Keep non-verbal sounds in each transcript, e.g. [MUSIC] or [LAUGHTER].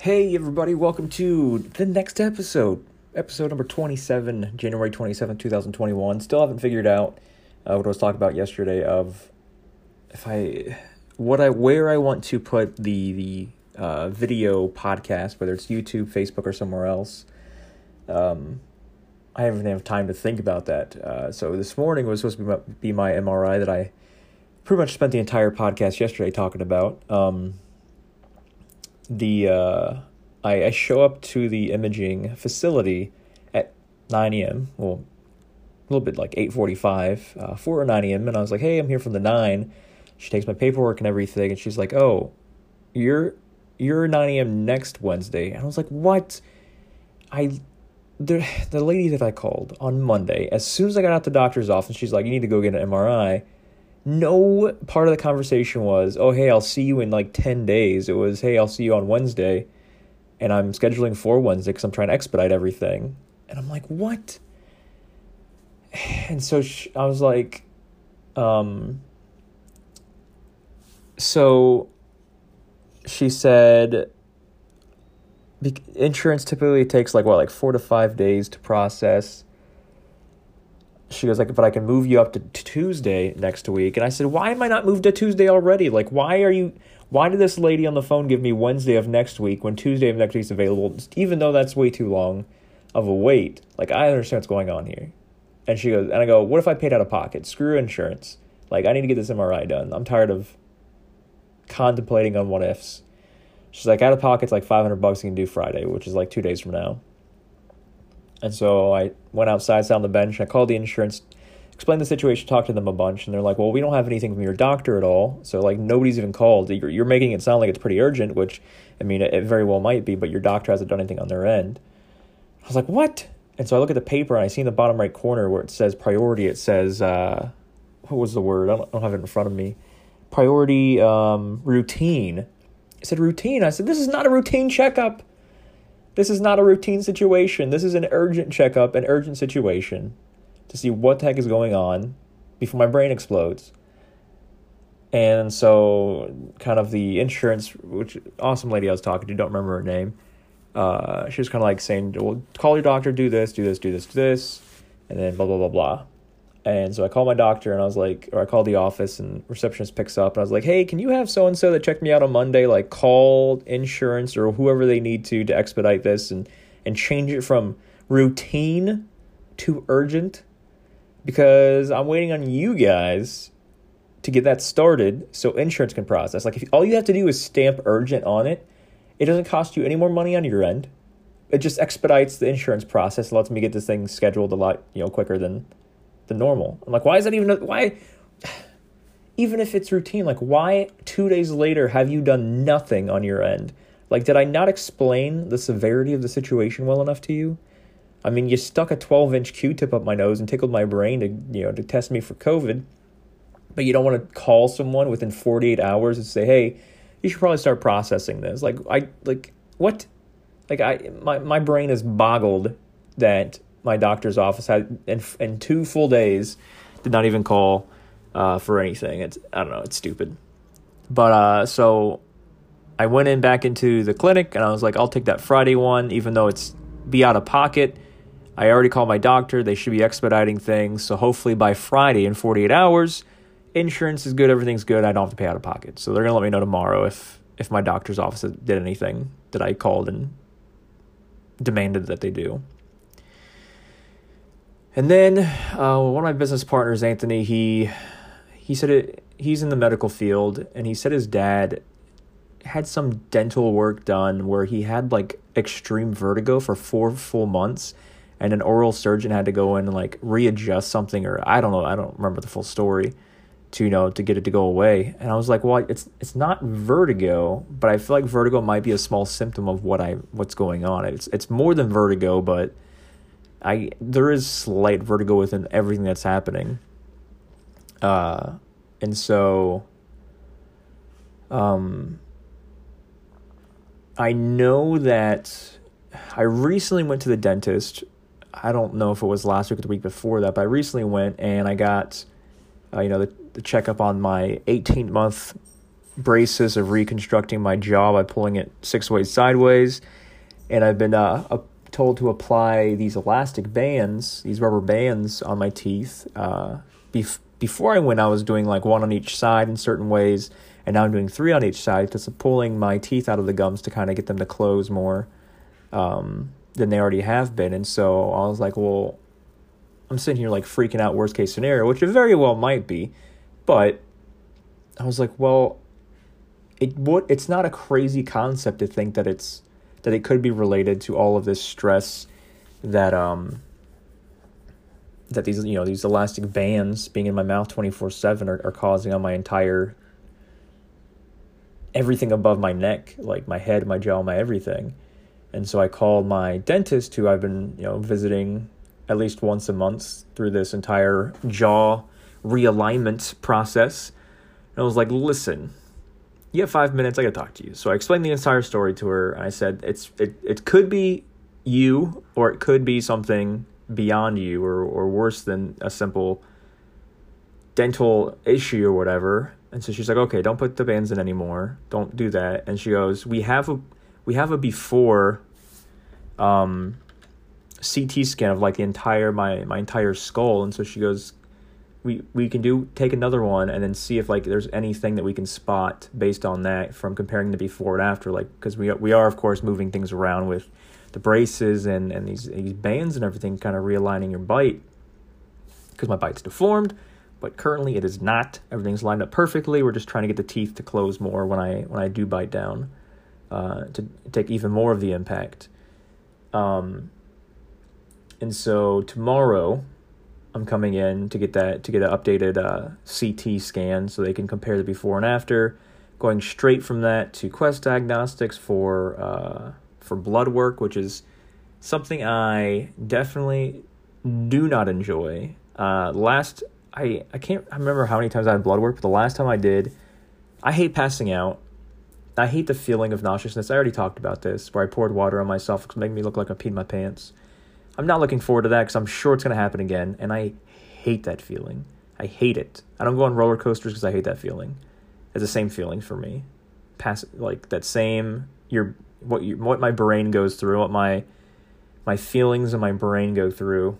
Hey, everybody, welcome to the next episode. Episode number 27, January 27, 2021. Still haven't figured out uh, what I was talking about yesterday of if I, what I, where I want to put the, the uh, video podcast, whether it's YouTube, Facebook, or somewhere else. Um, I haven't had time to think about that. Uh, so this morning was supposed to be my, be my MRI that I pretty much spent the entire podcast yesterday talking about. Um, the uh, I, I show up to the imaging facility at 9 a.m. Well, a little bit like 8:45 uh, for 9 a.m. And I was like, "Hey, I'm here from the nine. She takes my paperwork and everything, and she's like, "Oh, you're you're 9 a.m. next Wednesday." And I was like, "What?" I the the lady that I called on Monday, as soon as I got out the doctor's office, she's like, "You need to go get an MRI." No part of the conversation was, oh, hey, I'll see you in like 10 days. It was, hey, I'll see you on Wednesday. And I'm scheduling for Wednesday because I'm trying to expedite everything. And I'm like, what? [SIGHS] And so she, I was like, um, so she said, insurance typically takes like what, like four to five days to process she goes like, but I can move you up to Tuesday next week. And I said, why am I not moved to Tuesday already? Like, why are you? Why did this lady on the phone give me Wednesday of next week when Tuesday of next week is available? Even though that's way too long of a wait. Like, I understand what's going on here. And she goes, and I go, what if I paid out of pocket? Screw insurance. Like, I need to get this MRI done. I'm tired of contemplating on what ifs. She's like, out of pocket's like 500 bucks you can do Friday, which is like two days from now. And so I went outside, sat on the bench, I called the insurance, explained the situation, talked to them a bunch, and they're like, "Well, we don't have anything from your doctor at all, so like nobody's even called. You're, you're making it sound like it's pretty urgent, which I mean, it, it very well might be, but your doctor hasn't done anything on their end." I was like, "What?" And so I look at the paper and I see in the bottom right corner where it says priority. It says, uh, "What was the word? I don't, I don't have it in front of me." Priority um, routine. It said routine. I said, "This is not a routine checkup." This is not a routine situation. This is an urgent checkup, an urgent situation to see what the heck is going on before my brain explodes. And so, kind of the insurance, which awesome lady I was talking to, don't remember her name. Uh, she was kind of like saying, "Well, call your doctor, do this, do this, do this, do this," and then blah blah blah blah. And so I called my doctor and I was like, or I called the office and receptionist picks up and I was like, hey, can you have so and so that checked me out on Monday, like call insurance or whoever they need to to expedite this and and change it from routine to urgent because I'm waiting on you guys to get that started so insurance can process. Like if all you have to do is stamp urgent on it, it doesn't cost you any more money on your end. It just expedites the insurance process, lets me get this thing scheduled a lot, you know, quicker than than normal. I'm like, why is that even why? Even if it's routine, like why two days later have you done nothing on your end? Like, did I not explain the severity of the situation well enough to you? I mean, you stuck a 12 inch Q-tip up my nose and tickled my brain to you know to test me for COVID, but you don't want to call someone within 48 hours and say, hey, you should probably start processing this. Like, I like what? Like, I my my brain is boggled that my doctor's office had in, in two full days did not even call uh, for anything. It's I don't know, it's stupid. But uh, so I went in back into the clinic and I was like, I'll take that Friday one, even though it's be out of pocket. I already called my doctor. They should be expediting things. So hopefully by Friday in 48 hours, insurance is good, everything's good. I don't have to pay out of pocket. So they're gonna let me know tomorrow if if my doctor's office did anything that I called and demanded that they do. And then uh, one of my business partners, Anthony, he he said it. He's in the medical field, and he said his dad had some dental work done where he had like extreme vertigo for four full months, and an oral surgeon had to go in and like readjust something, or I don't know, I don't remember the full story, to you know to get it to go away. And I was like, well, it's it's not vertigo, but I feel like vertigo might be a small symptom of what I what's going on. It's it's more than vertigo, but I there is slight vertigo within everything that's happening. Uh, and so, um, I know that I recently went to the dentist. I don't know if it was last week or the week before that, but I recently went and I got, uh, you know, the, the checkup on my 18 month braces of reconstructing my jaw by pulling it six ways sideways, and I've been uh, told to apply these elastic bands, these rubber bands on my teeth. Uh, bef- before I went, I was doing like one on each side in certain ways, and now I'm doing three on each side because I'm pulling my teeth out of the gums to kind of get them to close more um, than they already have been. And so I was like, well, I'm sitting here like freaking out, worst case scenario, which it very well might be, but I was like, well, it would. It's not a crazy concept to think that it's that it could be related to all of this stress that um that these you know these elastic bands being in my mouth 24/7 are, are causing on my entire everything above my neck like my head my jaw my everything. And so I called my dentist who I've been you know visiting at least once a month through this entire jaw realignment process. And I was like listen you have 5 minutes I got to talk to you so I explained the entire story to her and I said it's it it could be you or it could be something beyond you or, or worse than a simple dental issue or whatever. And so she's like, okay, don't put the bands in anymore. Don't do that. And she goes, we have a, we have a before, um, CT scan of like the entire, my, my entire skull. And so she goes, we, we can do, take another one and then see if like there's anything that we can spot based on that from comparing the before and after. Like, cause we, we are of course moving things around with the braces and, and these, these bands and everything kind of realigning your bite. Because my bite's deformed but currently it is not. Everything's lined up perfectly. We're just trying to get the teeth to close more when i when i do bite down uh, to take even more of the impact. Um, and so tomorrow i'm coming in to get that to get an updated uh, ct scan so they can compare the before and after going straight from that to quest diagnostics for uh, for blood work, which is something I definitely do not enjoy. Uh, last I I can't remember how many times I had blood work, but the last time I did, I hate passing out. I hate the feeling of nauseousness. I already talked about this, where I poured water on myself, making me look like I peed my pants. I'm not looking forward to that because I'm sure it's going to happen again, and I hate that feeling. I hate it. I don't go on roller coasters because I hate that feeling. It's the same feeling for me. Pass like that same you're what you, what my brain goes through, what my my feelings and my brain go through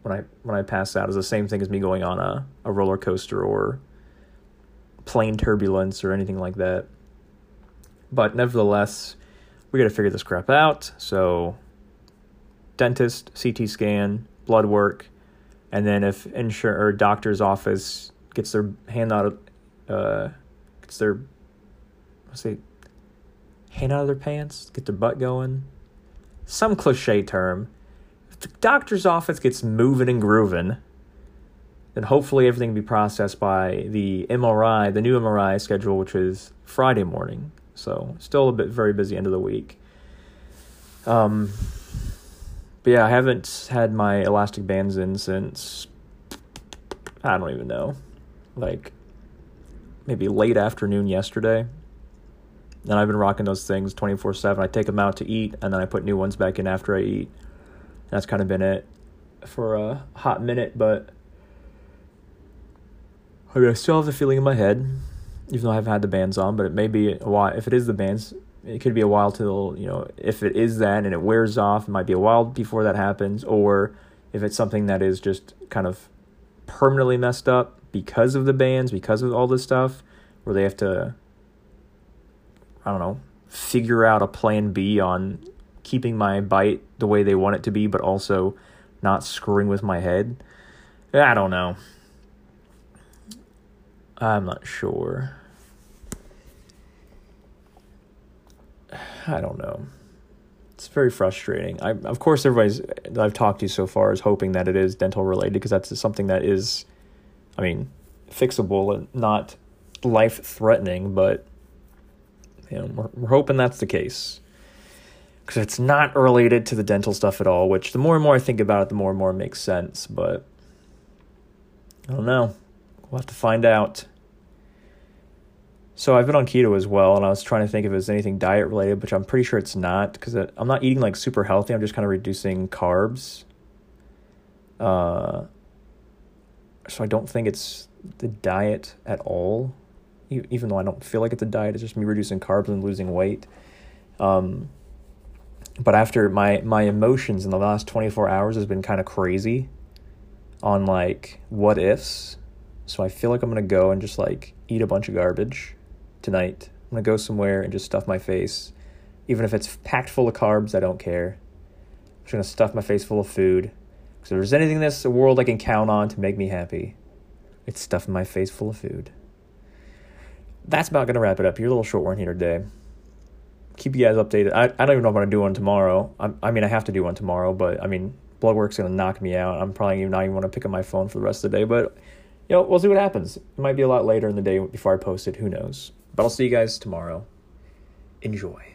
when I when I pass out is the same thing as me going on a, a roller coaster or plane turbulence or anything like that. But nevertheless, we got to figure this crap out. So, dentist, CT scan, blood work, and then if insur or doctor's office gets their hand out of, uh, gets their, let's hand out of their pants, get their butt going. Some cliche term. If the doctor's office gets moving and grooving, then hopefully everything will be processed by the MRI, the new MRI schedule, which is Friday morning. So still a bit very busy end of the week. Um, but yeah, I haven't had my elastic bands in since I don't even know, like maybe late afternoon yesterday. And I've been rocking those things 24 7. I take them out to eat, and then I put new ones back in after I eat. That's kind of been it for a hot minute, but I, mean, I still have the feeling in my head, even though I haven't had the bands on, but it may be a while. If it is the bands, it could be a while till, you know, if it is that and it wears off, it might be a while before that happens, or if it's something that is just kind of permanently messed up because of the bands, because of all this stuff, where they have to I don't know, figure out a plan B on keeping my bite the way they want it to be, but also not screwing with my head. I don't know. I'm not sure. I don't know. It's very frustrating. I, of course, everybody's that I've talked to so far is hoping that it is dental related because that's something that is, I mean, fixable and not life threatening, but you know, we're, we're hoping that's the case. Because it's not related to the dental stuff at all, which the more and more I think about it, the more and more it makes sense. But I don't know. We'll have to find out. So I've been on keto as well, and I was trying to think if it's anything diet related, which I'm pretty sure it's not because I'm not eating like super healthy. I'm just kind of reducing carbs. Uh, so I don't think it's the diet at all. even though I don't feel like it's a diet, it's just me reducing carbs and losing weight. Um, but after my my emotions in the last 24 hours has been kind of crazy on like what ifs. So I feel like I'm to go and just like eat a bunch of garbage tonight. I'm going to go somewhere and just stuff my face. Even if it's packed full of carbs, I don't care. I'm just going to stuff my face full of food. Because if there's anything in this world I can count on to make me happy, it's stuffing my face full of food. That's about going to wrap it up. Your little short one here today keep you guys updated. I, I don't even know if I'm gonna do one tomorrow. I, I mean, I have to do one tomorrow, but I mean, blood work's gonna knock me out. I'm probably not even to pick up my phone for the rest of the day. But you know, we'll see what happens. It might be a lot later in the day before I post it. Who knows? But I'll see you guys tomorrow. Enjoy.